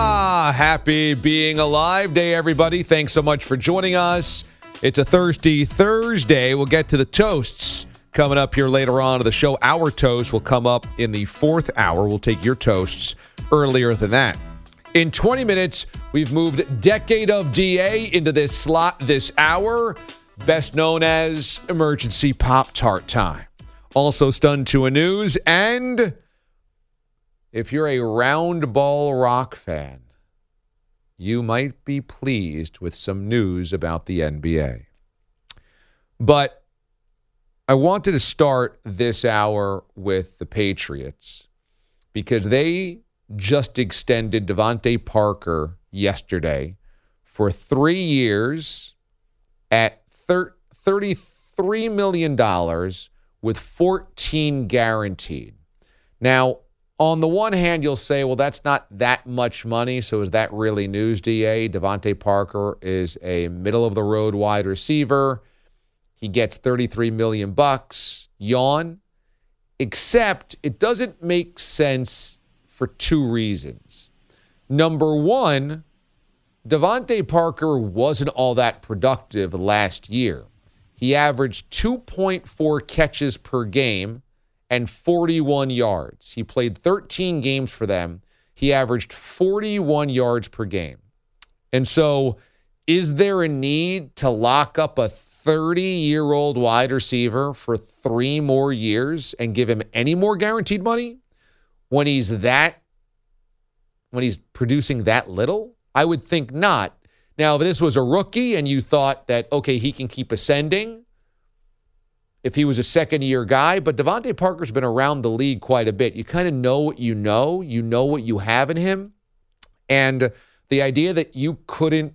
Ah, happy Being Alive Day, everybody. Thanks so much for joining us. It's a Thirsty Thursday. We'll get to the toasts coming up here later on the show. Our toast will come up in the fourth hour. We'll take your toasts earlier than that. In 20 minutes, we've moved Decade of DA into this slot this hour, best known as Emergency Pop Tart Time. Also, Stun to a News, and if you're a round ball rock fan, you might be pleased with some news about the NBA. But I wanted to start this hour with the Patriots because they just extended DeVante Parker yesterday for three years at thir- $33 million with 14 guaranteed. Now, on the one hand, you'll say, well, that's not that much money. So is that really news, DA? DeVante Parker is a middle of the road wide receiver. He gets 33 million bucks. Yawn. Except it doesn't make sense for two reasons. Number one, DeVante Parker wasn't all that productive last year. He averaged 2.4 catches per game and 41 yards. He played 13 games for them. He averaged 41 yards per game. And so, is there a need to lock up a 30 year old wide receiver for three more years and give him any more guaranteed money when he's that, when he's producing that little? I would think not. Now, if this was a rookie and you thought that, okay, he can keep ascending, if he was a second year guy, but DeVante Parker's been around the league quite a bit. You kind of know what you know, you know what you have in him. And the idea that you couldn't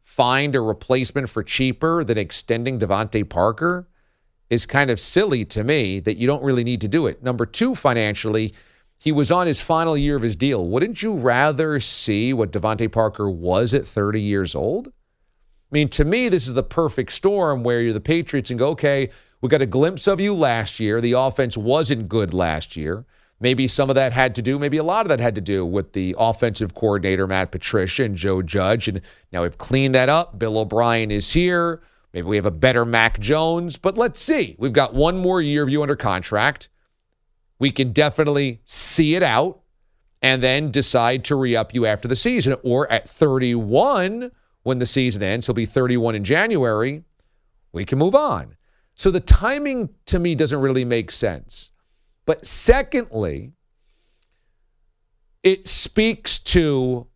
find a replacement for cheaper than extending DeVante Parker is kind of silly to me that you don't really need to do it. Number two, financially, he was on his final year of his deal. Wouldn't you rather see what DeVante Parker was at 30 years old? I mean, to me, this is the perfect storm where you're the Patriots and go, okay, we got a glimpse of you last year. The offense wasn't good last year. Maybe some of that had to do, maybe a lot of that had to do with the offensive coordinator, Matt Patricia and Joe Judge. And now we've cleaned that up. Bill O'Brien is here. Maybe we have a better Mac Jones, but let's see. We've got one more year of you under contract. We can definitely see it out and then decide to re up you after the season. Or at 31, when the season ends, he'll be 31 in January, we can move on. So the timing to me doesn't really make sense. But secondly, it speaks to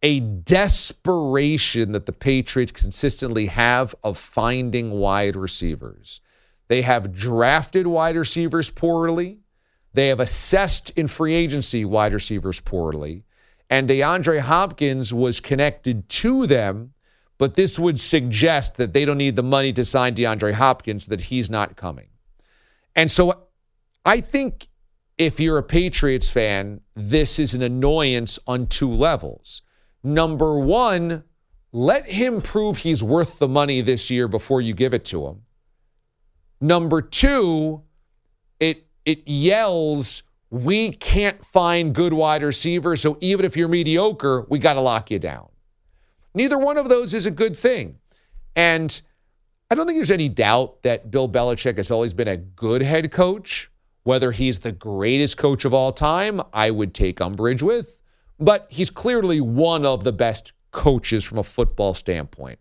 a desperation that the Patriots consistently have of finding wide receivers. They have drafted wide receivers poorly. They have assessed in free agency wide receivers poorly. And DeAndre Hopkins was connected to them but this would suggest that they don't need the money to sign DeAndre Hopkins, that he's not coming. And so I think if you're a Patriots fan, this is an annoyance on two levels. Number one, let him prove he's worth the money this year before you give it to him. Number two, it it yells, we can't find good wide receivers, so even if you're mediocre, we got to lock you down. Neither one of those is a good thing. And I don't think there's any doubt that Bill Belichick has always been a good head coach. Whether he's the greatest coach of all time, I would take umbrage with, but he's clearly one of the best coaches from a football standpoint.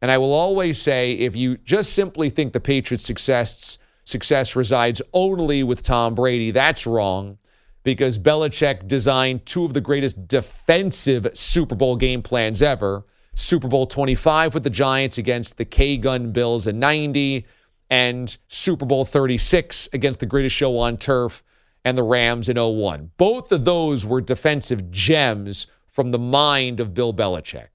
And I will always say if you just simply think the Patriots' success success resides only with Tom Brady, that's wrong because Belichick designed two of the greatest defensive Super Bowl game plans ever. Super Bowl 25 with the Giants against the K Gun Bills in 90 and Super Bowl 36 against the greatest show on turf and the Rams in 01. Both of those were defensive gems from the mind of Bill Belichick.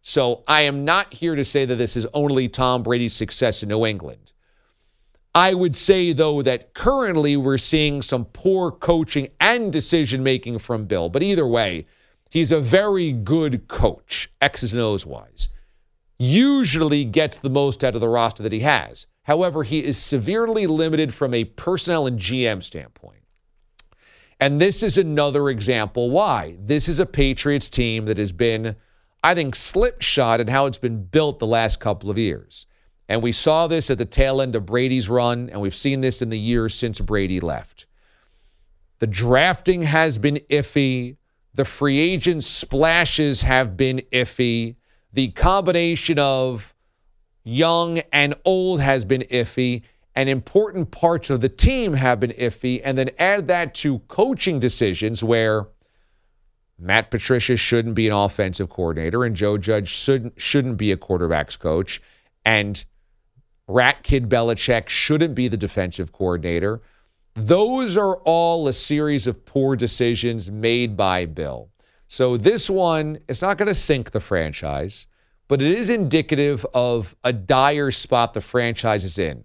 So I am not here to say that this is only Tom Brady's success in New England. I would say, though, that currently we're seeing some poor coaching and decision making from Bill. But either way, he's a very good coach, X's and O's wise. Usually gets the most out of the roster that he has. However, he is severely limited from a personnel and GM standpoint. And this is another example why. This is a Patriots team that has been, I think, slipshod in how it's been built the last couple of years. And we saw this at the tail end of Brady's run, and we've seen this in the years since Brady left. The drafting has been iffy. The free agent splashes have been iffy. The combination of young and old has been iffy and important parts of the team have been iffy. And then add that to coaching decisions where Matt Patricia shouldn't be an offensive coordinator and Joe Judge shouldn't, shouldn't be a quarterback's coach. And Rat Kid Belichick shouldn't be the defensive coordinator. Those are all a series of poor decisions made by Bill. So this one, it's not going to sink the franchise, but it is indicative of a dire spot the franchise is in.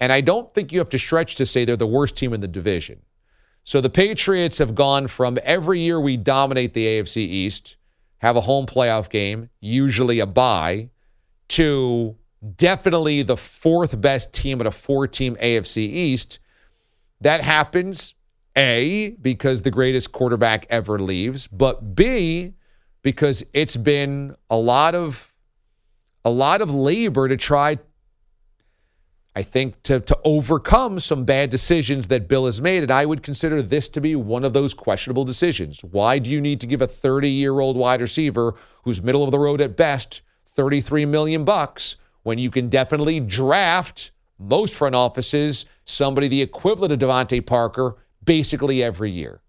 And I don't think you have to stretch to say they're the worst team in the division. So the Patriots have gone from every year we dominate the AFC East, have a home playoff game, usually a bye, to definitely the fourth best team in a four team AFC East. That happens, A, because the greatest quarterback ever leaves, but B, because it's been a lot of a lot of labor to try I think, to, to overcome some bad decisions that Bill has made. And I would consider this to be one of those questionable decisions. Why do you need to give a 30 year old wide receiver who's middle of the road at best 33 million bucks when you can definitely draft most front offices somebody the equivalent of DeVante Parker basically every year?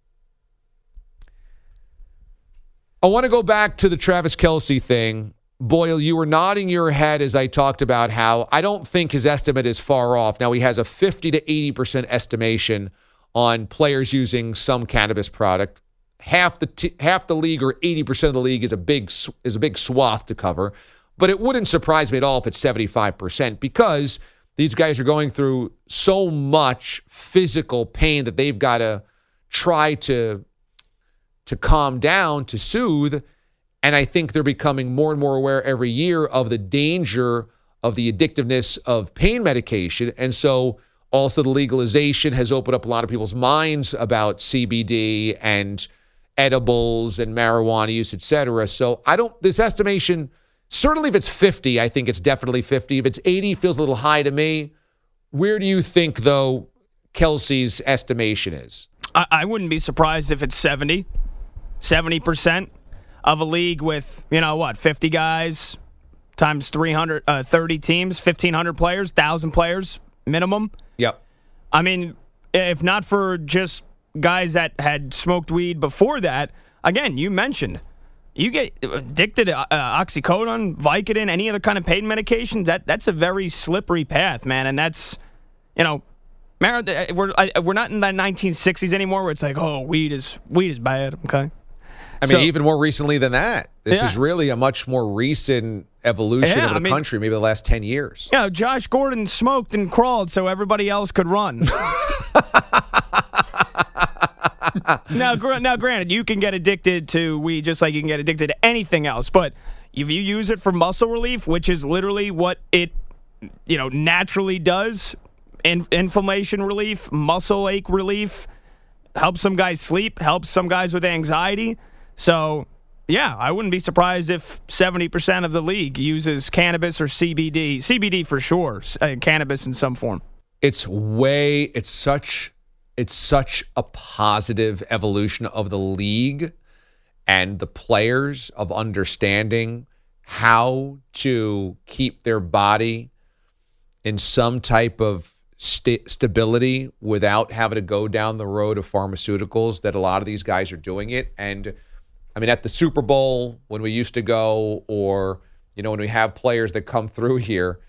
I want to go back to the Travis Kelce thing Boyle, you were nodding your head as I talked about how I don't think his estimate is far off. Now he has a 50 to 80% estimation on players using some cannabis product. Half the t- half the league or 80% of the league is a big is a big swath to cover. But it wouldn't surprise me at all if it's 75% because these guys are going through so much physical pain that they've got to try to to calm down, to soothe and I think they're becoming more and more aware every year of the danger of the addictiveness of pain medication. And so also the legalization has opened up a lot of people's minds about CBD and edibles and marijuana use, et cetera. So I don't, this estimation, certainly if it's 50, I think it's definitely 50. If it's 80, feels a little high to me. Where do you think, though, Kelce's estimation is? I, I wouldn't be surprised if it's 70, 70% of a league with, you know, what, 50 guys times 300, uh, 30 teams, 1,500 players, 1,000 players minimum. Yep. I mean, if not for just guys that had smoked weed before that, again, you mentioned you get addicted to uh, oxycodone, Vicodin, any other kind of pain medication. That that's a very slippery path, man, and that's you know. We're we're not in the 1960s anymore, where it's like, oh, weed is weed is bad. Okay, I mean, so, even more recently than that. This yeah. is really a much more recent evolution yeah, of the I mean, country, maybe the last 10 years. Yeah, Josh Gordon smoked and crawled so everybody else could run. now, now, granted, you can get addicted to weed just like you can get addicted to anything else, but if you use it for muscle relief, which is literally what it you know naturally does, in, inflammation relief, muscle ache relief, helps some guys sleep, helps some guys with anxiety. So, yeah, I wouldn't be surprised if 70% of the league uses cannabis or CBD. CBD for sure, uh, cannabis in some form. It's way it's such it's such a positive evolution of the league and the players of understanding how to keep their body in some type of st- stability without having to go down the road of pharmaceuticals that a lot of these guys are doing it. And i mean at the super bowl when we used to go or you know when we have players that come through here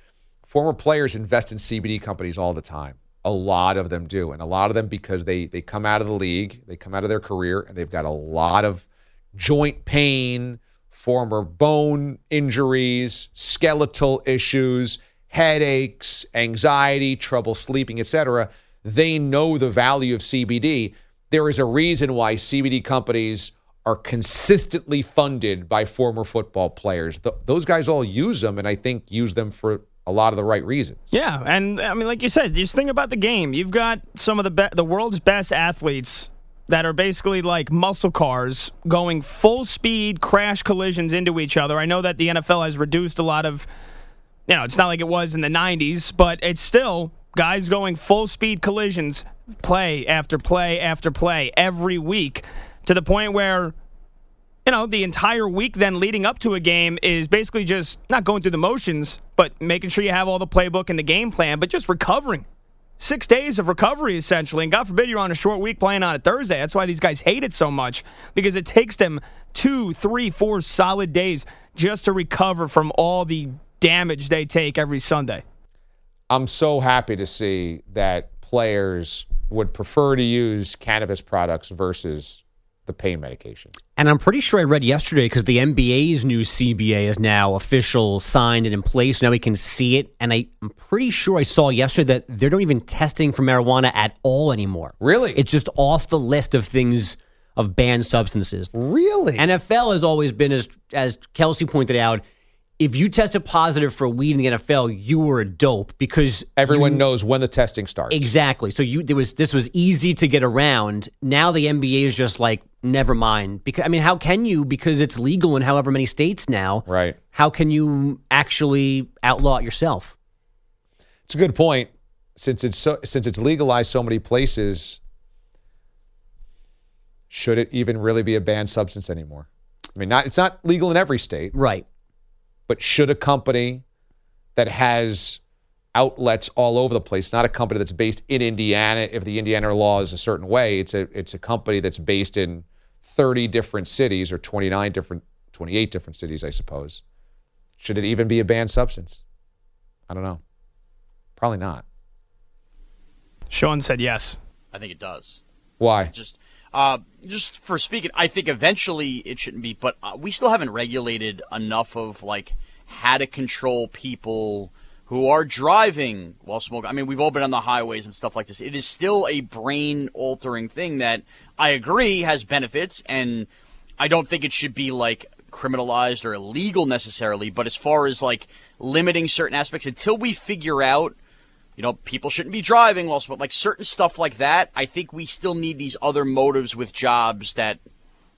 former players invest in cbd companies all the time a lot of them do and a lot of them because they they come out of the league they come out of their career and they've got a lot of joint pain former bone injuries skeletal issues headaches anxiety trouble sleeping etc they know the value of cbd there is a reason why cbd companies are consistently funded by former football players. Th- those guys all use them and i think use them for a lot of the right reasons Yeah, and I mean, like you said, just think about the game. You've got some of the be- the world's best athletes that are basically like muscle cars going full speed crash collisions into each other. I know that the NFL has reduced a lot of, you know, it's not like it was in the '90s, but it's still guys going full speed collisions, play after play after play every week, to the point where you know, the entire week then leading up to a game is basically just not going through the motions, but making sure you have all the playbook and the game plan, but just recovering. Six days of recovery, essentially. And God forbid you're on a short week playing on a Thursday. That's why these guys hate it so much because it takes them two, three, four solid days just to recover from all the damage they take every Sunday. I'm so happy to see that players would prefer to use cannabis products versus the pain medication. And I'm pretty sure I read yesterday because the NBA's new CBA is now official, signed, and in place. Now we can see it. And I, I'm pretty sure I saw yesterday that they're not even testing for marijuana at all anymore. Really? It's just off the list of things of banned substances. Really? NFL has always been, as as Kelce pointed out, if you tested positive for weed in the NFL, you were a dope because Everyone you- knows when the testing starts. Exactly. So you there was this was easy to get around. Now the NBA is just like never mind because I mean how can you because it's legal in however many states now. Right. How can you actually outlaw it yourself? It's a good point. Since it's so, since it's legalized so many places, should it even really be a banned substance anymore? I mean, not it's not legal in every state, Right. But should a company that has outlets all over the place, not a company that's based in Indiana, if the Indiana law is a certain way, it's a it's a company that's based in 30 different cities or 29 different 28 different cities, I suppose. Should it even be a banned substance? I don't know. Probably not. Sean said yes. I think it does. Why? Just, uh, just for speaking, I think eventually it shouldn't be, but uh, we still haven't regulated enough of like how to control people who are driving while smoking. I mean, we've all been on the highways and stuff like this. It is still a brain altering thing that I agree has benefits, and I don't think it should be like criminalized or illegal necessarily. But as far as like limiting certain aspects, until we figure out you know, people shouldn't be driving while smoking, like certain stuff like that. I think we still need these other motives with jobs that,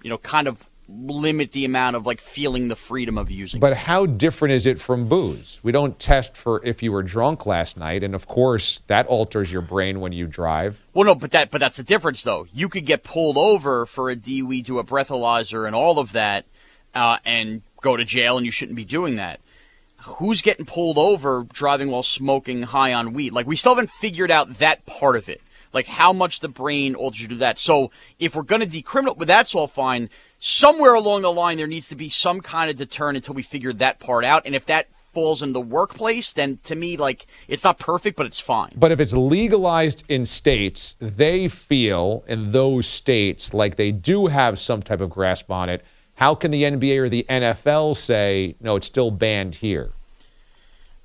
you know, kind of limit the amount of like feeling the freedom of using. But how different is it from booze? We don't test for if you were drunk last night, and of course that alters your brain when you drive. well, no, but that but that's the difference though. You could get pulled over for a DUI do a breathalyzer and all of that, uh, and go to jail, and you shouldn't be doing that. Who's getting pulled over driving while smoking high on weed? Like we still haven't figured out that part of it. Like how much the brain alters you to that. So if we're going to decriminalize, well, that's all fine. Somewhere along the line, there needs to be some kind of deterrent until we figure that part out. And if that falls in the workplace, then to me, like it's not perfect, but it's fine. But if it's legalized in states, they feel in those states like they do have some type of grasp on it. How can the NBA or the NFL say, no, it's still banned here?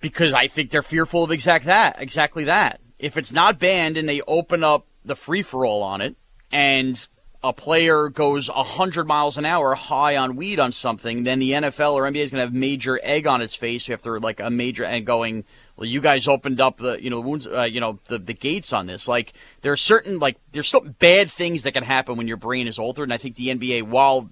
because I think they're fearful of exact that, exactly that. If it's not banned and they open up the free for all on it, and a player goes 100 miles an hour high on weed on something, then the NFL or NBA is going to have major egg on its face after like a major and going, well, you guys opened up the, you know, wounds, uh, you know, the, the gates on this. Like there are certain, like there's some bad things that can happen when your brain is altered. And I think the NBA, while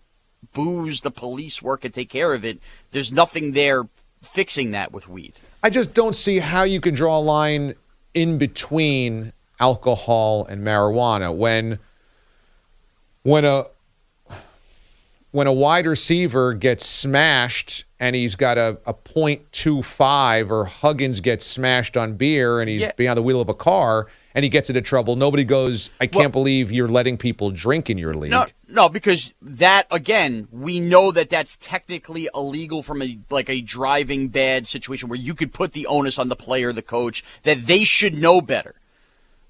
booze, the police work and take care of it, there's nothing there fixing that with weed. I just don't see how you can draw a line in between alcohol and marijuana when when a when a wide receiver gets smashed and he's got a, a .25 or Huggins gets smashed on beer and he's Yeah. behind the wheel of a car and he gets into trouble, nobody goes, I can't Well- believe you're letting people drink in your league. No, no, because that again, we know that that's technically illegal from a like a driving bad situation where you could put the onus on the player, the coach, that they should know better.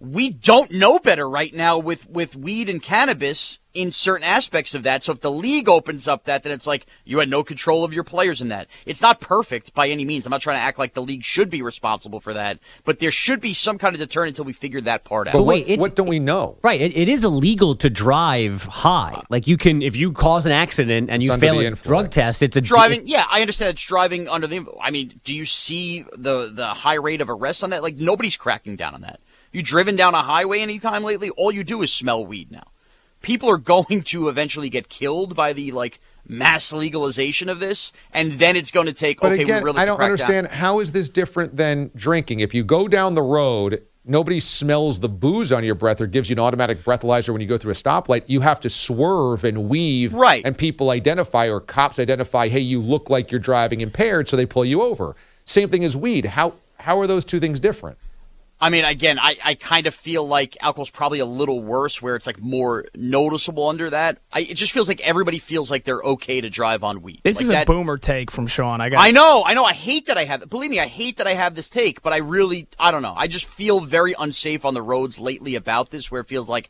We don't know better right now with with weed and cannabis in certain aspects of that. So if the league opens up that, then it's like you had no control of your players in that. It's not perfect by any means. I'm not trying to act like the league should be responsible for that, but there should be some kind of deterrent until we figure that part out. But wait, what, what don't we know? Right. It, it is illegal to drive high. Uh, like you can, if you cause an accident and It's you fail a influence. drug test, it's a driving yeah i understand it's driving under the i mean do you see the the high rate of arrests on that like nobody's cracking down on that you driven down a highway anytime lately all you do is smell weed now people are going to eventually get killed by the like mass legalization of this and then it's going to take But okay again, really I don't crack down. understand how is this different than drinking? If you go down the road, nobody smells the booze on your breath or gives you an automatic breathalyzer when you go through a stoplight. You have to swerve and weave, Right. And people identify or cops identify, hey, you look like you're driving impaired, so they pull you over. Same thing as weed. How how are those two things different? I mean, again, I, I kind of feel like alcohol's probably a little worse, where it's like more noticeable under that. I, it just feels like everybody feels like they're okay to drive on weed. This Like is that- a boomer take from Sean. I got. I know, I know. I hate that I have. Believe me, I hate that I have this take. But I really, I don't know. I just feel very unsafe on the roads lately about this, where it feels like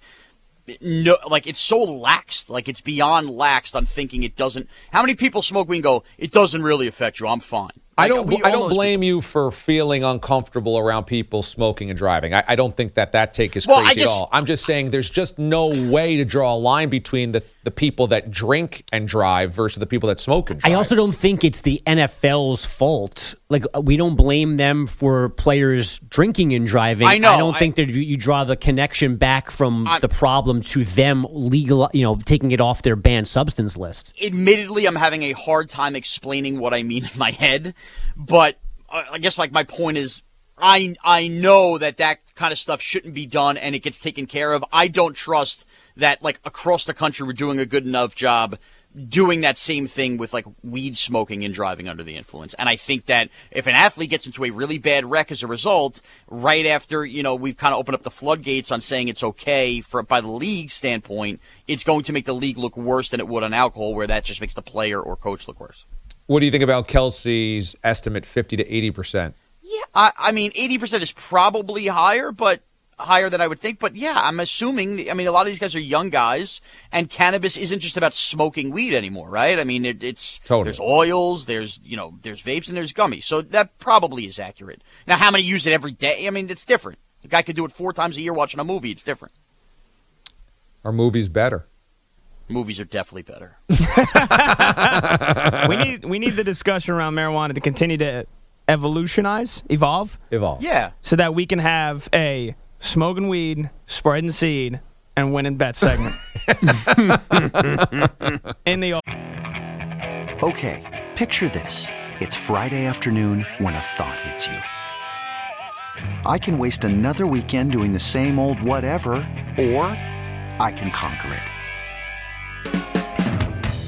no, like it's so laxed, like it's beyond laxed on thinking it doesn't. How many people smoke weed and go, it doesn't really affect you. I'm fine. I don't. I don't blame you for feeling uncomfortable around people smoking and driving. I, I don't think that that take is Well, crazy just- at all. I'm just saying there's just no way to draw a line between the the people that drink and drive versus the people that smoke and drive. I also don't think it's the NFL's fault. Like uh, we don't blame them for players drinking and driving. I know, I don't I- think that you, draw the connection back from I'm- the problem to them legal, you know, taking it off their banned substance list. admittedly, I'm having a hard time explaining what I mean in my head, but uh, I guess like my point is, I I know that that kind of stuff shouldn't be done and it gets taken care of. I don't trust that like across the country we're doing a good enough job doing that same thing with like weed smoking and driving under the influence. And I think that if an athlete gets into a really bad wreck as a result, right after, you know, we've kind of opened up the floodgates on saying it's okay for by the league standpoint, it's going to make the league look worse than it would on alcohol where that just makes the player or coach look worse. What do you think about Kelce's estimate, fifty to eighty percent? Yeah, I, I mean, eighty percent is probably higher, but higher than I would think. But yeah, I'm assuming. I mean, a lot of these guys are young guys, and cannabis isn't just about smoking weed anymore, right? I mean, it, it's Totally. there's oils, there's you know, there's vapes, and there's gummies. So that probably is accurate. Now, how many use it every day? I mean, it's different. The guy could do it four times a year watching a movie. It's different. Are movies better? Movies are definitely better. we need we need the discussion around marijuana to continue to evolutionize, evolve, Evolve. Yeah. so that we can have a smoking weed, spreading seed, and winning bet segment. In the Okay, picture this. It's Friday afternoon when a thought hits you. I can waste another weekend doing the same old whatever, or I can conquer it.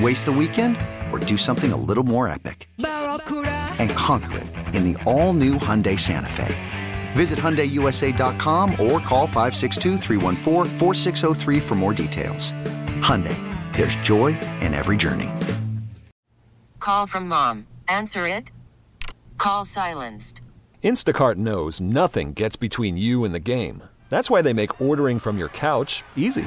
Waste the weekend or do something a little more epic? And conquer it in the all new Hyundai Santa Fe. Visit HyundaiUSA.com or call 562-314-4603 for more details. Hyundai, there's joy in every journey. Call from mom. Answer it. Call silenced. Instacart knows nothing gets between you and the game. That's why they make ordering from your couch easy.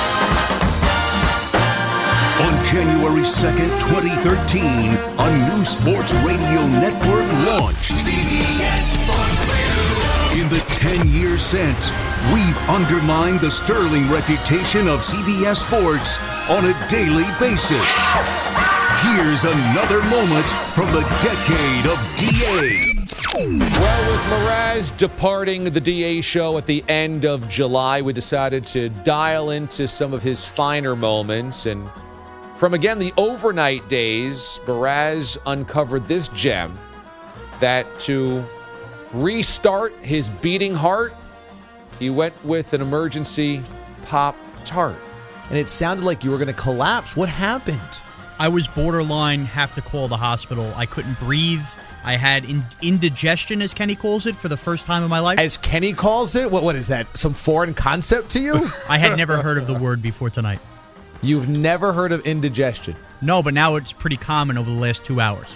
On January 2nd, 2013, a new sports radio network launched. CBS Sports Radio. In the 10 years since, we've undermined the sterling reputation of CBS Sports on a daily basis. Here's another moment from the decade of DA. Well, with Mraz departing the DA show at the end of July, we decided to dial into some of his finer moments. And from again the overnight days, Mraz uncovered this gem that to restart his beating heart, he went with an emergency Pop Tart. And it sounded like you were going to collapse. What happened? I was borderline have to call the hospital. I couldn't breathe. I had in- indigestion, as Kenny calls it, for the first time in my life. As Kenny calls it? What, what is that? Some foreign concept to you? I had never heard of the word before tonight. You've never heard of indigestion? No, but now it's pretty common over the last two hours.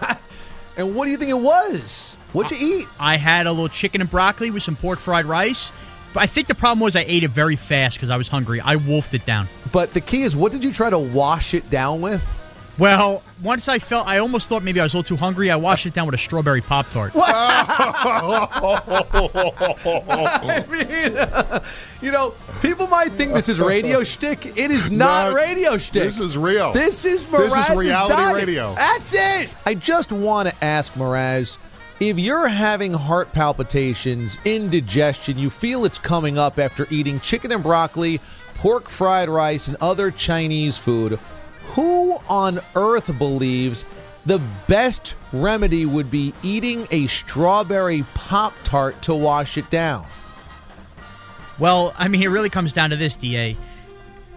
and what do you think it was? What'd you eat? I had a little chicken and broccoli with some pork fried rice. But I think the problem was I ate it very fast because I was hungry. I wolfed it down. But the key is, what did you try to wash it down with? Well, once I felt, I almost thought maybe I was a little too hungry. I washed it down with a strawberry pop tart. I mean, uh, you know, people might think this is radio shtick. It is not No, radio shtick. this is real. This is This is reality diet. radio. That's it. I just want to ask Mraz. If you're having heart palpitations, indigestion, you feel it's coming up after eating chicken and broccoli, pork fried rice, and other Chinese food, who on earth believes the best remedy would be eating a strawberry Pop Tart to wash it down? Well, I mean, it really comes down to this, DA.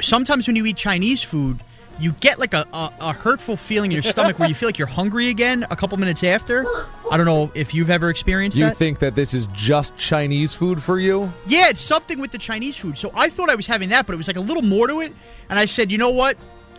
Sometimes when you eat Chinese food, you get like a, a, a hurtful feeling in your stomach where you feel like you're hungry again a couple minutes after. I don't know if you've ever experienced You that. You think that this is just Chinese food for you? Yeah, it's something with the Chinese food. So I thought I was having that, but it was like a little more to it. And I said, you know what?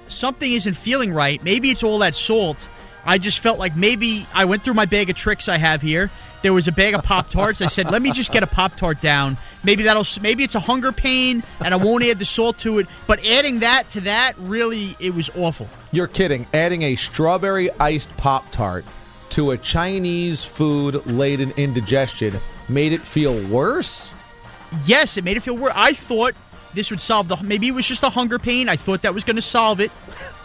Something isn't feeling right. Maybe it's all that salt. I just felt like maybe I went through my bag of tricks I have here. There was a bag of Pop Tarts. I said, let me just get a Pop Tart down. Maybe that'll, maybe it's a hunger pain and I won't add the salt to it. But adding that to that, really, it was awful. You're kidding. Adding a strawberry iced Pop Tart to a Chinese food laden indigestion made it feel worse? Yes, it made it feel worse. I thought this would solve the, maybe it was just a hunger pain. I thought that was going to solve it.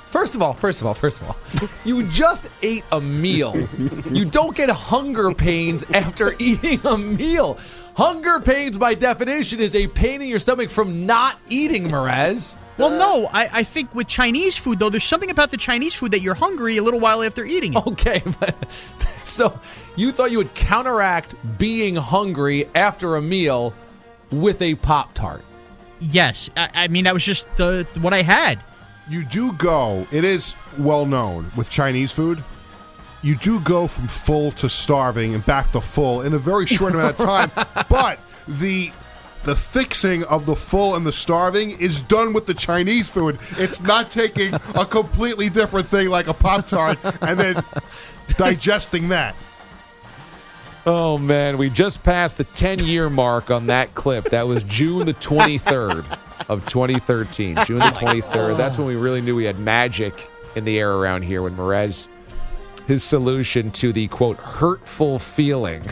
First of all, first of all, first of all, you just ate a meal. You don't get hunger pains after eating a meal. Hunger pains, by definition, is a pain in your stomach from not eating, Mraz. Well, no, I, I think with Chinese food, though, there's something about the Chinese food that you're hungry a little while after eating it. Okay, but so you thought you would counteract being hungry after a meal with a Pop Tart. Yes, I, I mean, that was just the what I had. You do go, it is well known with Chinese food. You do go from full to starving and back to full in a very short amount of time. But the the fixing of the full and the starving is done with the Chinese food. It's not taking a completely different thing like a Pop Tart and then digesting that. Oh man, we just passed the 10 year mark on that clip. That was June the 23rd of 2013. June the 23rd. That's when we really knew we had magic in the air around here when Mraz his solution to the quote hurtful feeling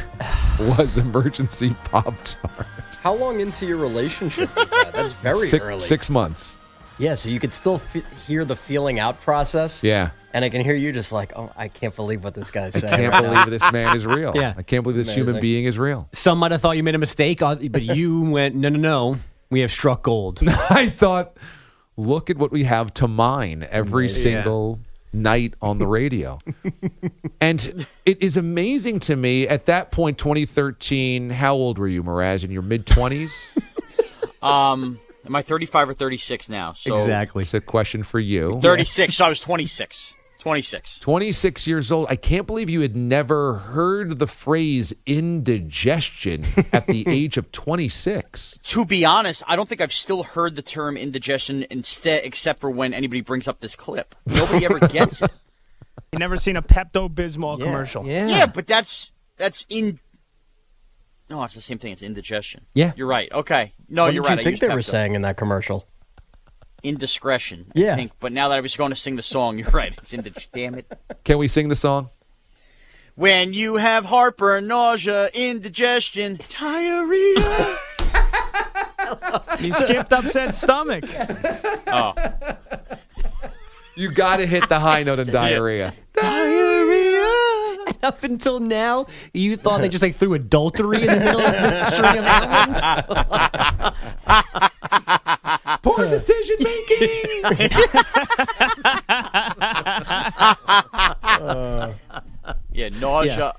was emergency Pop Tart. How long into your relationship is that? That's very six, early. Six months. Yeah, so you could still f- hear the feeling out process. Yeah. And I can hear you just like, oh, I can't believe what this guy's saying. I can't right believe now. this man is real. Yeah. I can't believe this human being is real. Some might have thought you made a mistake, uh, but you went, no, no, no. We have struck gold. I thought, look at what we have to mine every Yeah. single night on the radio. and it is amazing to me at that point, 2013, how old were you, Mraz? In your mid 20s? Um, am I 35 or 36 now? So It's a question for you. 36. So I was 26. 26. 26 years old. I can't believe you had never heard the phrase indigestion at the age of 26. To be honest, I don't think I've still heard the term indigestion instead, except for when anybody brings up this clip. Nobody ever gets it. You never seen a Pepto Bismol commercial? Yeah, yeah, but that's that's in. No, it's the same thing. It's indigestion. Yeah. you're right. Okay, no, what you're did right. you I think used they were saying in that commercial? Indiscretion. Yeah. I think. But now that I was going to sing the song, you're right. It's indig. Damn it. Can we sing the song? When you have heartburn, nausea, indigestion, diarrhea. You skipped upset stomach. oh. You got to hit the high note in diarrhea. Diarrhea. And up until now, you thought they just like threw adultery in the middle of the string of elements? Poor decision making. yeah, nausea. Yeah.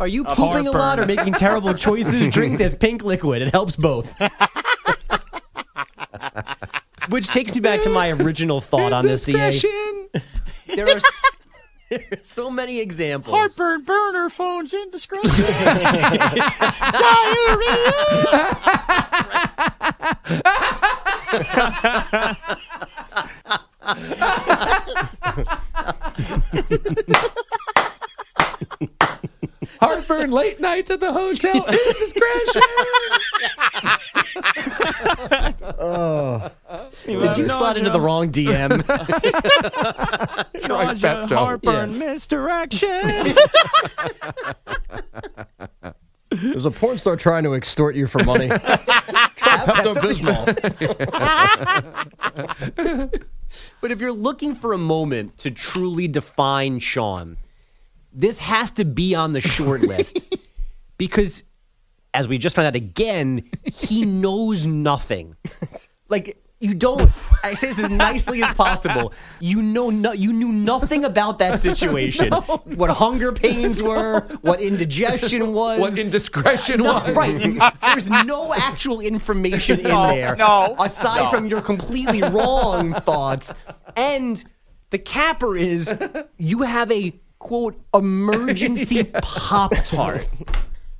Are you Uh, pooping a lot or heartburn. making terrible choices? Drink this pink liquid. It helps both. Which takes me back to my original thought on this, DA. There are, s- there are so many examples. Heartburn, burner, phones, indiscretion. Heartburn, late nights at the hotel, indiscretion. oh. Did you slide into the wrong DM? Nausea, Pepto. heartburn, misdirection. There's a porn star trying to extort you for money. Try Pepto Bismol. But if you're looking for a moment to truly define Sean, this has to be on the short list because, as we just found out again, he knows nothing. Like you don't. I say this as nicely as possible. You know, no, you knew nothing about that situation. What hunger pains were, what indigestion was, What indiscretion No, was. Right. There's no actual information in No, there. no, Aside no. from your completely wrong thoughts. And the capper is you have a quote emergency Pop Tart.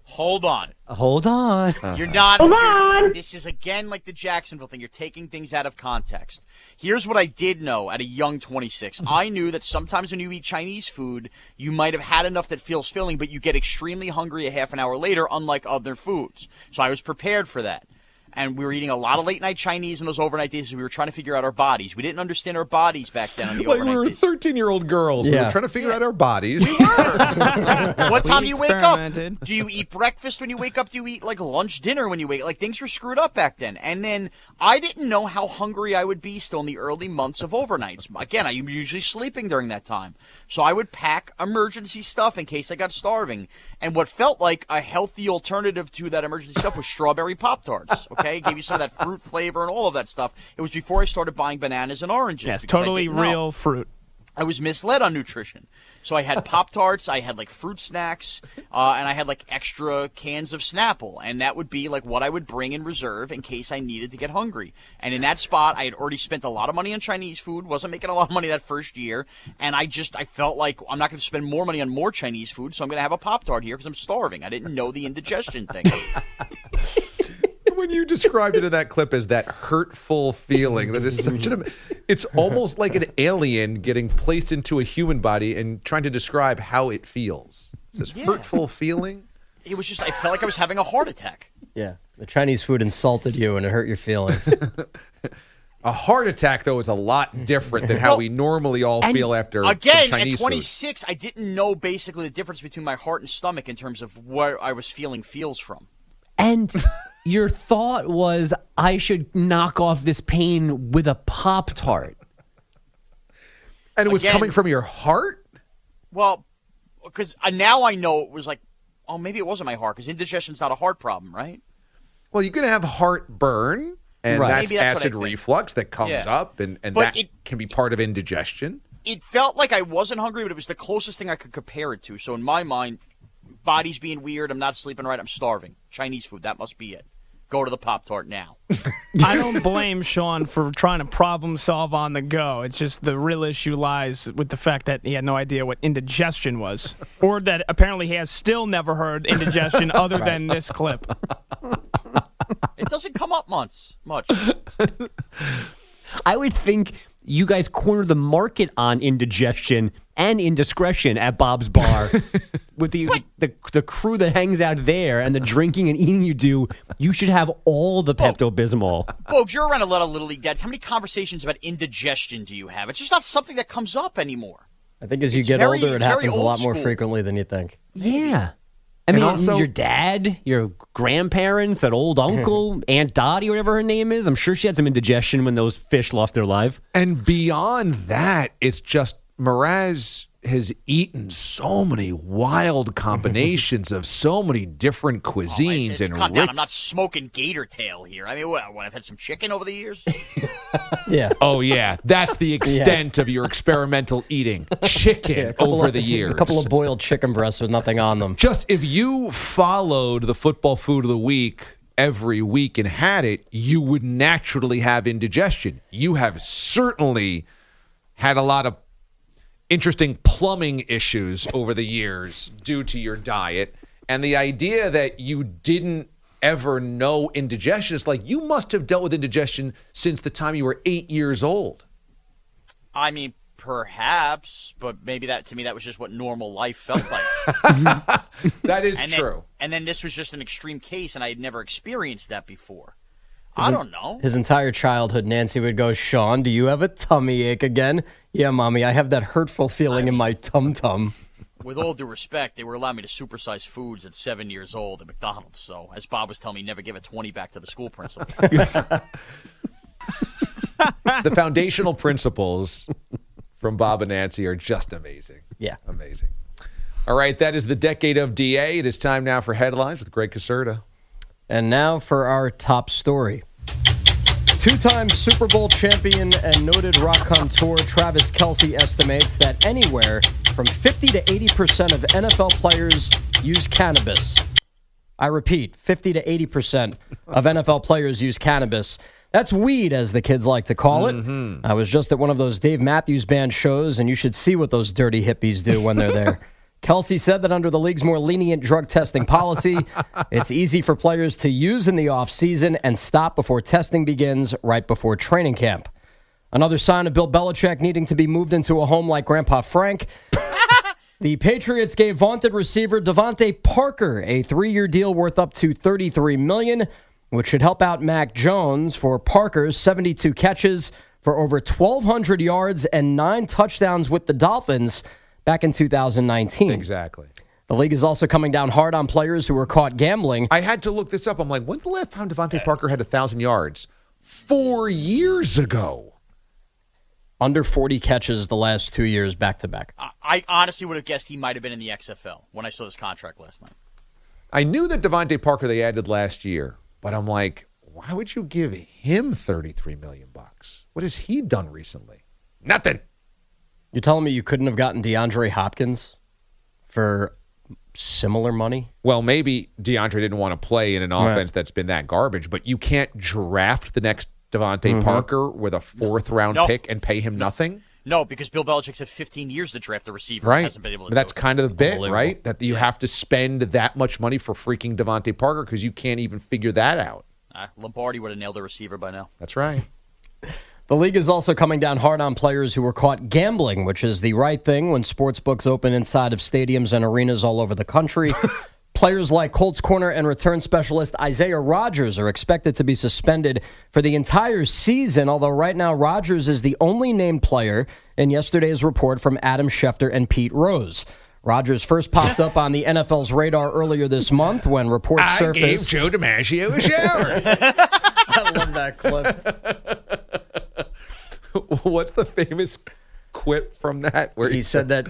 Hold on. Hold on. Uh-huh. You're not. Hold on. This is again like the Jacksonville thing. You're taking things out of context. Here's what I did know at a young 26. Mm-hmm. I knew that sometimes when you eat Chinese food, you might have had enough that feels filling, but you get extremely hungry a half an hour later, unlike other foods. So I was prepared for that. And we were eating a lot of late night Chinese in those overnight days. We were trying to figure out our bodies. We didn't understand our bodies back then on the Like we were 13 year old girls. We Yeah. were trying to figure out our bodies. We were. what time do you wake up? Do you eat breakfast when you wake up? Do you eat like lunch, dinner when you wake? Up? Like things were screwed up back then. And then I didn't know how hungry I would be still in the early months of overnights. Again, I'm usually sleeping during that time, so I would pack emergency stuff in case I got starving. And what felt like a healthy alternative to that emergency stuff was strawberry pop tarts. Okay, it gave you some of that fruit flavor and all of that stuff. It was before I started buying bananas and oranges. Yes, totally didn't know. real fruit. I was misled on nutrition. So I had Pop Tarts, I had like fruit snacks, uh, and I had like extra cans of Snapple. And that would be like what I would bring in reserve in case I needed to get hungry. And in that spot, I had already spent a lot of money on Chinese food, wasn't making a lot of money that first year. And I just, I felt like I'm not going to spend more money on more Chinese food, so I'm going to have a Pop Tart here because I'm starving. I didn't know the indigestion thing. when you described it in that clip as that hurtful feeling that is such an it's almost like an alien getting placed into a human body and trying to describe how it feels it's this Yeah. hurtful feeling it was just, I felt like I was having a heart attack. Yeah. The Chinese food insulted you and it hurt your feelings. A heart attack, though, is a lot different than how Well, we normally all feel after again some Chinese at 26 i didn't know basically the difference between my heart and stomach in terms of where i was feeling feels from And your thought was, I should knock off this pain with a Pop Tart. And it was Again- coming from your heart? well because uh, now i know it was like oh maybe it wasn't my heart because indigestion's not a heart problem right Well, you're going to have heartburn, and Right. that's that's acid reflux that comes Yeah. up, and, and But that it- can be part of indigestion. it felt like I wasn't hungry, but it was the closest thing I could compare it to. So in my mind, body's being weird. I'm not sleeping right. I'm starving. Chinese food. That must be it. Go to the Pop Tart now. I don't blame Sean for trying to problem solve on the go. It's just the real issue lies with the fact that he had no idea what indigestion was, or that apparently he has still never heard indigestion other than this clip. It doesn't come up months much. I would think you guys corner the market on indigestion and indiscretion at Bob's Bar with the, the the crew that hangs out there and the drinking and eating you do. You should have all the Pepto Bismol. Folks, you're around a lot of little league dads. How many conversations about indigestion do you have? It's just not something that comes up anymore. I think as you It's get very- older, it happens a old lot more school. frequently than you think. Yeah. I And mean, also- your dad, your grandparents, that old hmm. uncle, Aunt Dottie, whatever her name is, I'm sure she had some indigestion when those fish lost their life. And beyond that, it's just Mraz has eaten so many wild combinations of so many different oh, cuisines It's, and calm down. I'm not smoking gator tail here. I mean, what, what, I've had some chicken over the years? Yeah. Oh yeah, that's the extent of your experimental eating. Chicken Yeah, over of- the years. A couple of boiled chicken breasts with nothing on them. Just if you followed the football food of the week every week and had it, you would naturally have indigestion. You have certainly had a lot of interesting plumbing issues over the years due to your diet. And the idea that you didn't ever know indigestion is like you must have dealt with indigestion since the time you were eight years old. I mean, perhaps, but maybe that to me that was just what normal life felt like. That is and true. Then, and then this was just an extreme case, and I had never experienced that before. I don't know. His entire childhood, Nancy would go, Sean, do you have a tummy ache again? Yeah, mommy, I have that hurtful feeling in my tum tum. With all due respect, they were allowing me to supersize foods at seven years old at McDonald's. So, as Bob was telling me, never give a twenty back to the school principal. the foundational principles from Bob and Nancy are just amazing. Yeah. Amazing. All right, that is the decade of DA. It is time now for headlines with Greg Caserta. And now for our top story. Two time Super Bowl champion and noted rock contour Travis Kelce estimates that anywhere from 50 to 80% of NFL players use cannabis. I repeat, 50 to 80% of NFL players use cannabis. That's weed, as the kids like to call it. Mm-hmm. I was just at one of those Dave Matthews Band shows, and you should see what those dirty hippies do when they're there. Kelce said that under the league's more lenient drug testing policy, it's easy for players to use in the offseason and stop before testing begins right before training camp. Another sign of Bill Belichick needing to be moved into a home like Grandpa Frank. The Patriots gave vaunted receiver DeVante Parker a three-year deal worth up to 33 million, which should help out Mac Jones for Parker's 72 catches for over 1,200 yards and nine touchdowns with the Dolphins back in 2019. Exactly. The league is also coming down hard on players who were caught gambling. I had to look this up. I'm like, when's the last time DeVante Parker had a thousand yards? Four years ago. Under 40 catches the last two years back to back. I, I honestly would have guessed he might have been in the XFL when I saw this contract last night. I knew that DeVante Parker they added last year, but I'm like, why would you give him 33 million bucks? What has he done recently? Nothing. You're telling me you couldn't have gotten DeAndre Hopkins for similar money? Well, maybe DeAndre didn't want to play in an Right. offense that's been that garbage, but you can't draft the next DeVante Mhm. Parker with a fourth round No. pick and pay him nothing. No, because Bill Belichick's had 15 years to draft the receiver. Right. Hasn't been able to But that's it. kind of the bit, right? That you have to spend that much money for freaking DeVante Parker because you can't even figure that out. Uh, Lombardi would have nailed the receiver by now. That's right. The league is also coming down hard on players who were caught gambling, which is the right thing when sports books open inside of stadiums and arenas all over the country. Players like Colts corner and return specialist Isaiah Rodgers are expected to be suspended for the entire season, although right now Rodgers is the only named player in yesterday's report from Adam Schefter and Pete Rose. Rodgers first popped up on the NFL's radar earlier this month when reports I gave surfaced. Joe DiMaggio a shower. I love that clip. What's the famous quip from that? Where he said that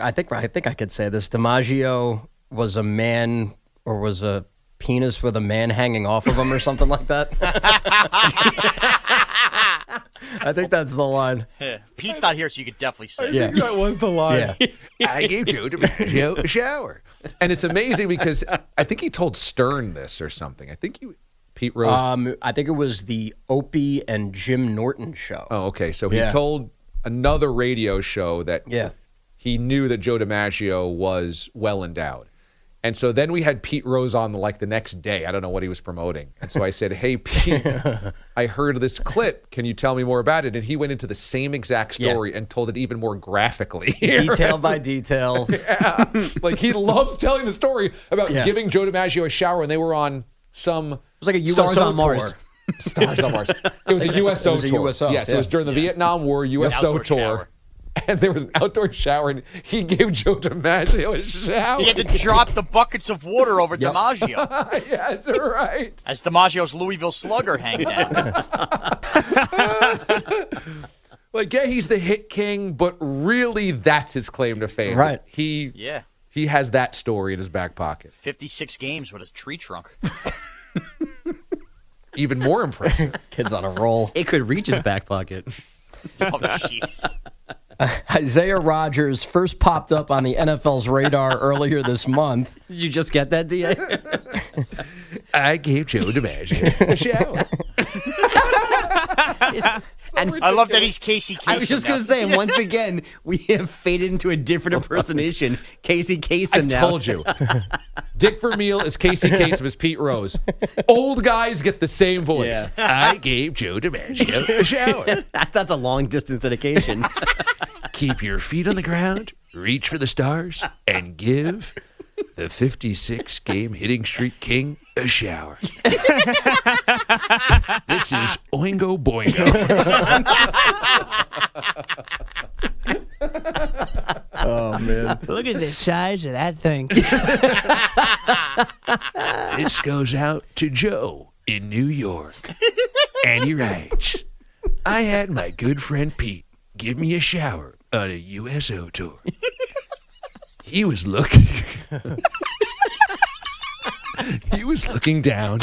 I think I think I could say this. DiMaggio was a man or was a penis with a man hanging off of him or something like that. I think that's the line. Pete's not here, so you could definitely say. Yeah. it. that was the line. Yeah. I gave Joe DiMaggio a shower. And it's amazing because I think he told Stern this or something. I think he, Pete Rose. Um, I think it was the Opie and Jim Norton show. oh, okay. So he Yeah. told another radio show that Yeah. he knew that Joe DiMaggio was well endowed. And so then we had Pete Rose on like the next day. I don't know what he was promoting. And so I said, Hey, Pete, I heard this clip. Can you tell me more about it? And he went into the same exact Yeah. story and told it even more graphically. Detail by detail. yeah. Like he loves telling the story about Yeah. giving Joe DiMaggio a shower when they were on some was like a USO Stars USO on Mars. tour. Stars on Mars. It was a USO It was a tour. USO, Yes, it was during the Vietnam War USO Outdoor tour. shower. And there was an outdoor shower, and he gave Joe DiMaggio a shower. He had to drop the buckets of water over DiMaggio yeah, that's right. as DiMaggio's Louisville Slugger hanged out. Like, yeah, he's the hit king, but really, that's his claim to fame. Right. He Yeah, he has that story in his back pocket. 56 games with his tree trunk. Even more impressive. Kid's on a roll. It could reach his back pocket. Oh, jeez. Uh, Isaiah Rodgers first popped up on the NFL's radar earlier this month. Did you just get that, Da? I gave Joe DiMaggio a shower. And I love that he's Casey Kasem. I was just now. going to say, and once again, we have faded into a different impersonation. Casey Kasem Now, I now. told you. Dick Vermeil is Casey Kasem is Pete Rose. Old guys get the same voice. Yeah. I gave Joe DiMaggio a shower. That- That's a long distance dedication. Keep your feet on the ground, reach for the stars, and give the 56 game hitting streak king a shower. this is Oingo Boingo. Oh man. Look at the size of that thing. this goes out to Joe in New York. And he writes I had my good friend Pete give me a shower on a USO tour. He was looking. he was looking down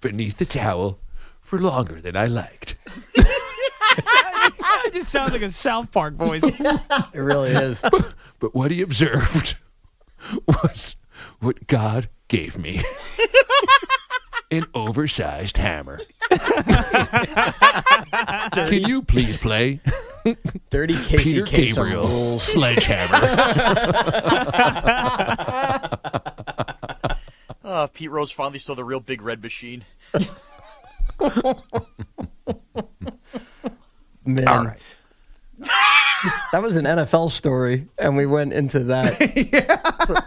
beneath the towel for longer than I liked. it just sounds like a South Park voice. It really is. But what he observed was what God gave me an oversized hammer. Can you please play Dirty Casey Peter Kasem Gabriel rules. Sledgehammer? Uh, Pete Rose finally saw the real big red machine. Man. All right. That was an NFL story, and we went into that.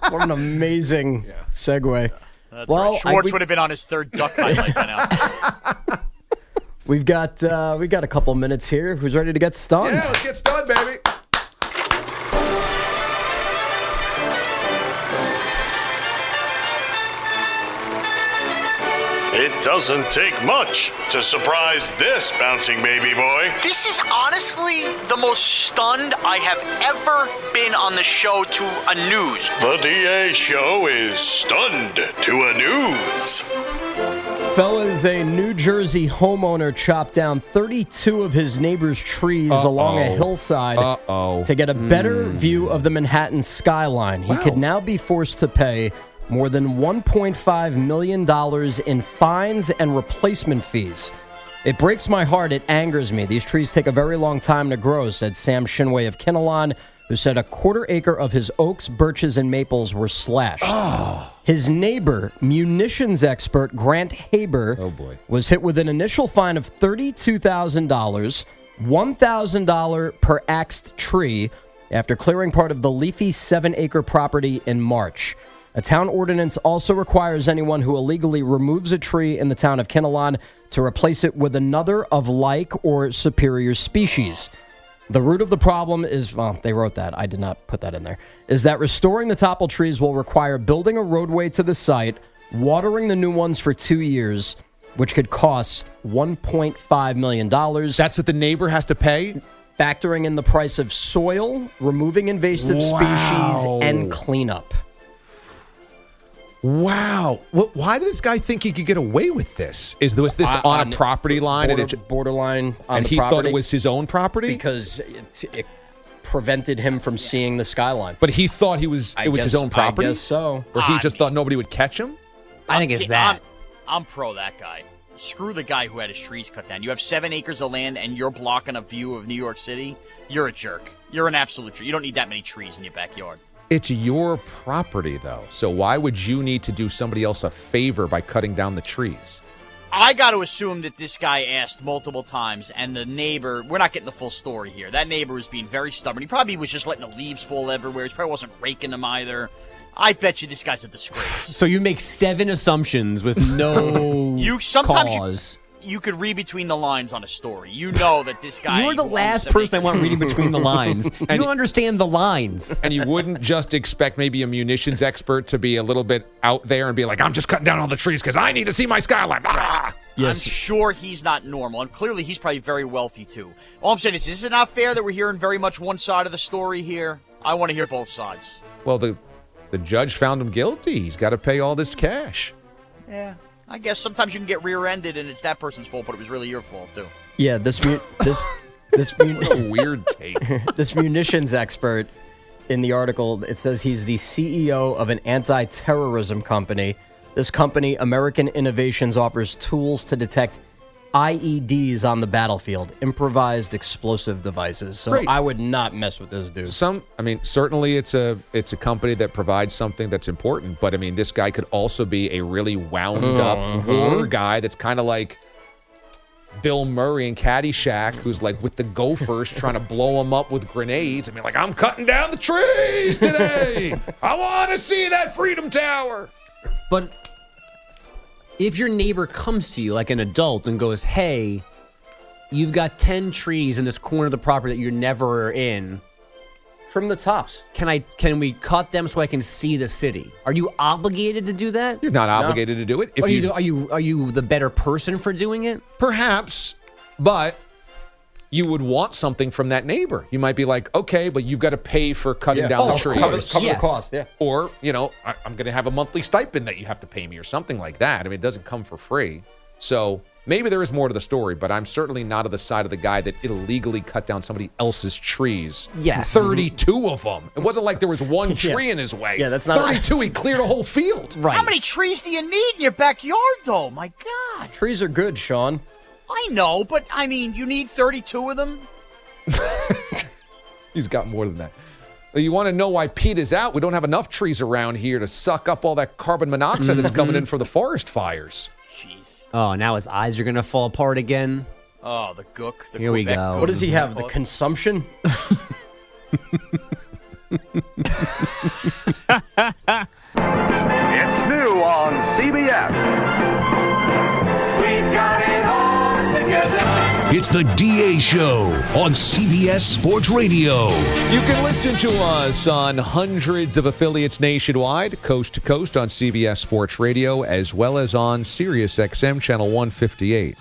What an amazing segue. That's well, right. I- Schwartz we, would have been on his third duck highlight by now. We've got uh, we got a couple minutes here. Who's ready to get stunned? Yeah, let's get started, baby. It doesn't take much to surprise this bouncing baby boy. This is honestly the most stunned I have ever been on the show to a news. The DA show is stunned to a news. Fellas, a New Jersey homeowner chopped down 32 of his neighbor's trees along a hillside Uh-oh. to get a better hmm. view of the Manhattan skyline. He could now be forced to pay more than $1.5 million in fines and replacement fees. It breaks my heart. It angers me. These trees take a very long time to grow, said Sam Shinway of Kinnelon, who said a quarter acre of his oaks, birches, and maples were slashed. Ah. His neighbor, munitions expert Grant Haber, Oh, boy. was hit with an initial fine of $32,000, $1,000 per axed tree after clearing part of the leafy seven acre property in March. A town ordinance also requires anyone who illegally removes a tree in the town of Kinnelon to replace it with another of like or superior species. The root of the problem is, well, they wrote that. I did not put that in there. Is that restoring the toppled trees will require building a roadway to the site, watering the new ones for two years, which could cost $1.5 million. That's what the neighbor has to pay? Factoring in the price of soil, removing invasive Wow. species, and cleanup. Wow. Well, why did this guy think he could get away with this? Is was this Uh, on, a property line border, and, it, borderline on and the he thought it was his own property? because it, it prevented him from seeing the skyline. But he thought he was I it was his own property. I guess so. Or he I just thought nobody would catch him. I think it's that. I'm, I'm pro that guy. Screw the guy who had his trees cut down. You have seven acres of land and you're blocking a view of New York City. You're a jerk. You're an absolute jerk. You don't need that many trees in your backyard. It's your property though. So why would you need to do somebody else a favor by cutting down the trees? I got to assume that this guy asked multiple times, and the neighbor, we're not getting the full story here. That neighbor was being very stubborn. He probably was just letting the leaves fall everywhere. He probably wasn't raking them either. I bet you this guy's a disgrace. So you make seven assumptions with no You sometimes cause. You could read between the lines on a story. You know that this guy. You're the last person I want reading between the lines. You don't understand the lines. And you wouldn't just expect maybe a munitions expert to be a little bit out there and be like, I'm just cutting down all the trees because I need to see my skyline. Ah! I'm sure he's not normal, and clearly he's probably very wealthy too. All I'm saying is, is it not fair that we're hearing very much one side of the story here? I want to hear both sides. Well, the the judge found him guilty. He's got to pay all this cash. Yeah, I guess sometimes you can get rear-ended, and it's that person's fault, but it was really your fault too. Yeah, this mu- this this mun- What a weird take. this munitions expert in the article it says he's the CEO of an anti-terrorism company. This company, American Innovations, offers tools to detect IEDs on the battlefield, improvised explosive devices. So Great. I would not mess with this dude. Some, I mean, certainly it's a it's a company that provides something that's important. But I mean, this guy could also be a really wound up uh-huh. war guy that's kind of like Bill Murray in Caddyshack, who's like with the Gophers trying to blow him up with grenades. I mean, like I'm cutting down the trees today. I want to see that Freedom Tower. But if your neighbor comes to you like an adult and goes, "Hey, you've got 10 trees in this corner of the property that you're never in. Trim the tops. Can I can we cut them so I can see the city?" Are you obligated to do that? You're not obligated to do it. If are you, you- are you are you the better person for doing it? Perhaps, but you would want something from that neighbor. You might be like, okay, but you've got to pay for cutting Yeah. down Oh, the of trees. course. Cover the cost, yeah. Or, you know, I, I'm going to have a monthly stipend that you have to pay me or something like that. I mean, it doesn't come for free. So maybe there is more to the story, but I'm certainly not on the side of the guy that illegally cut down somebody else's trees. Yes. 32 of them. It wasn't like there was one Yeah. tree in his way. Yeah, that's not- 32. He cleared a whole field. Right. How many trees do you need in your backyard, though? My God. Trees are good, Sean. I know, but I mean, you need 32 of them? He's got more than that. You want to know why Pete is out? We don't have enough trees around here to suck up all that carbon monoxide that's coming in mm-hmm. from the forest fires. Jeez. Oh, now his eyes are gonna fall apart again. Oh, the gook. The Here we go. gook. What does he have? The consumption? It's the DA Show on CBS Sports Radio. You can listen to us on hundreds of affiliates nationwide, coast to coast on CBS Sports Radio, as well as on Sirius XM Channel 158.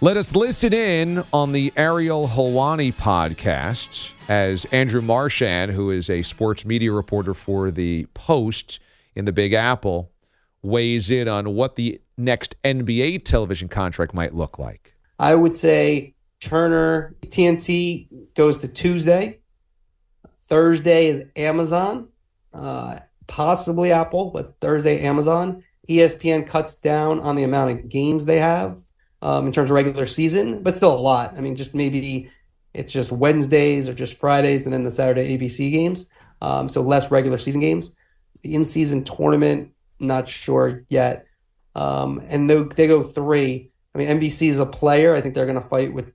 Let us listen in on the Ariel Helwani podcast as Andrew Marchand, who is a sports media reporter for the Post in the Big Apple, weighs in on what the next NBA television contract might look like. I would say Turner TNT goes to Tuesday. Thursday is Amazon, uh, possibly Apple, but Thursday Amazon. ESPN cuts down on the amount of games they have um, in terms of regular season, but still a lot. I mean, just maybe it's just Wednesdays or just Fridays, and then the Saturday ABC games. Um, so less regular season games. The in-season tournament, not sure yet. Um, and they, they go three. I mean, NBC is a player. I think they're going to fight with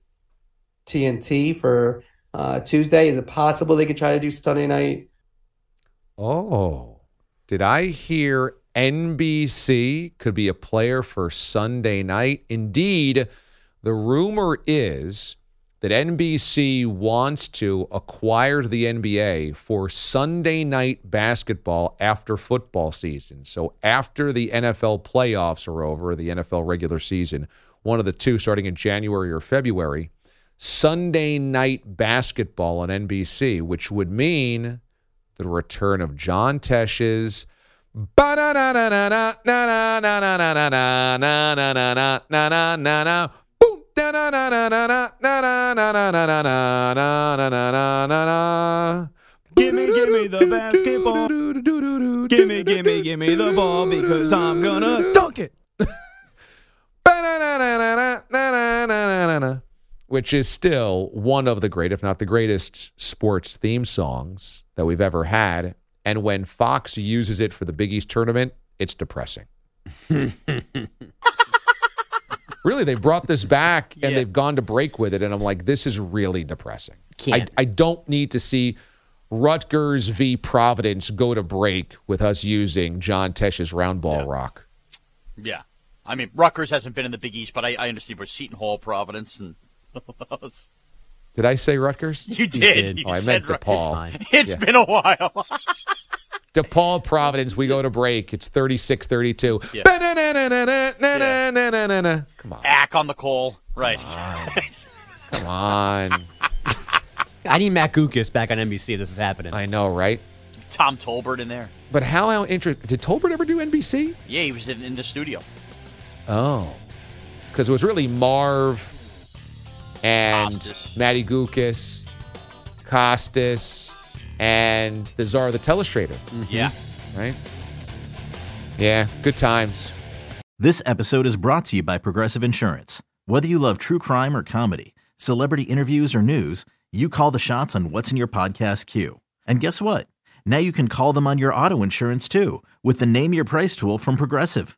TNT for uh, Tuesday. Is it possible they could try to do Sunday night? Oh. Did I hear NBC could be a player for Sunday night? Indeed, the rumor is that NBC wants to acquire the NBA for Sunday night basketball after football season. So after the NFL playoffs are over, the NFL regular season, one of the two starting in January or February, Sunday night basketball on NBC, which would mean the return of John Tesh's Gimme, gimme the basketball. Gimme, gimme, gimme the ball because I'm gonna dunk it. Which is still one of the great, if not the greatest, sports theme songs that we've ever had. And when Fox uses it for the Big East tournament, it's depressing. really, they brought this back and they've gone to break with it. And I'm like, this is really depressing. I, I don't need to see Rutgers v. Providence go to break with us using John Tesh's round ball rock. Yeah. I mean, Rutgers hasn't been in the Big East, but I, I understand where Seton Hall, Providence, and Did I say Rutgers? You did. You oh, I said meant Rut- DePaul. It's It's Yeah. been a while. DePaul, Providence, we go to break. It's 36 32. Yeah. Come on. Ack on the call. Right. Come on. I need Matt Guokas back on NBC. This is happening. I know, right? Tom Tolbert in there. But how, how interesting. Did Tolbert ever do NBC? Yeah, he was in, in the studio. Oh. Because it was really Marv and Costas. Matty Guokas, Costas, and the czar of the telestrator. Mm-hmm. Yeah. Right? Yeah, good times. This episode is brought to you by Progressive Insurance. Whether you love true crime or comedy, celebrity interviews or news, you call the shots on what's in your podcast queue. And guess what? Now you can call them on your auto insurance too with the Name Your Price tool from Progressive.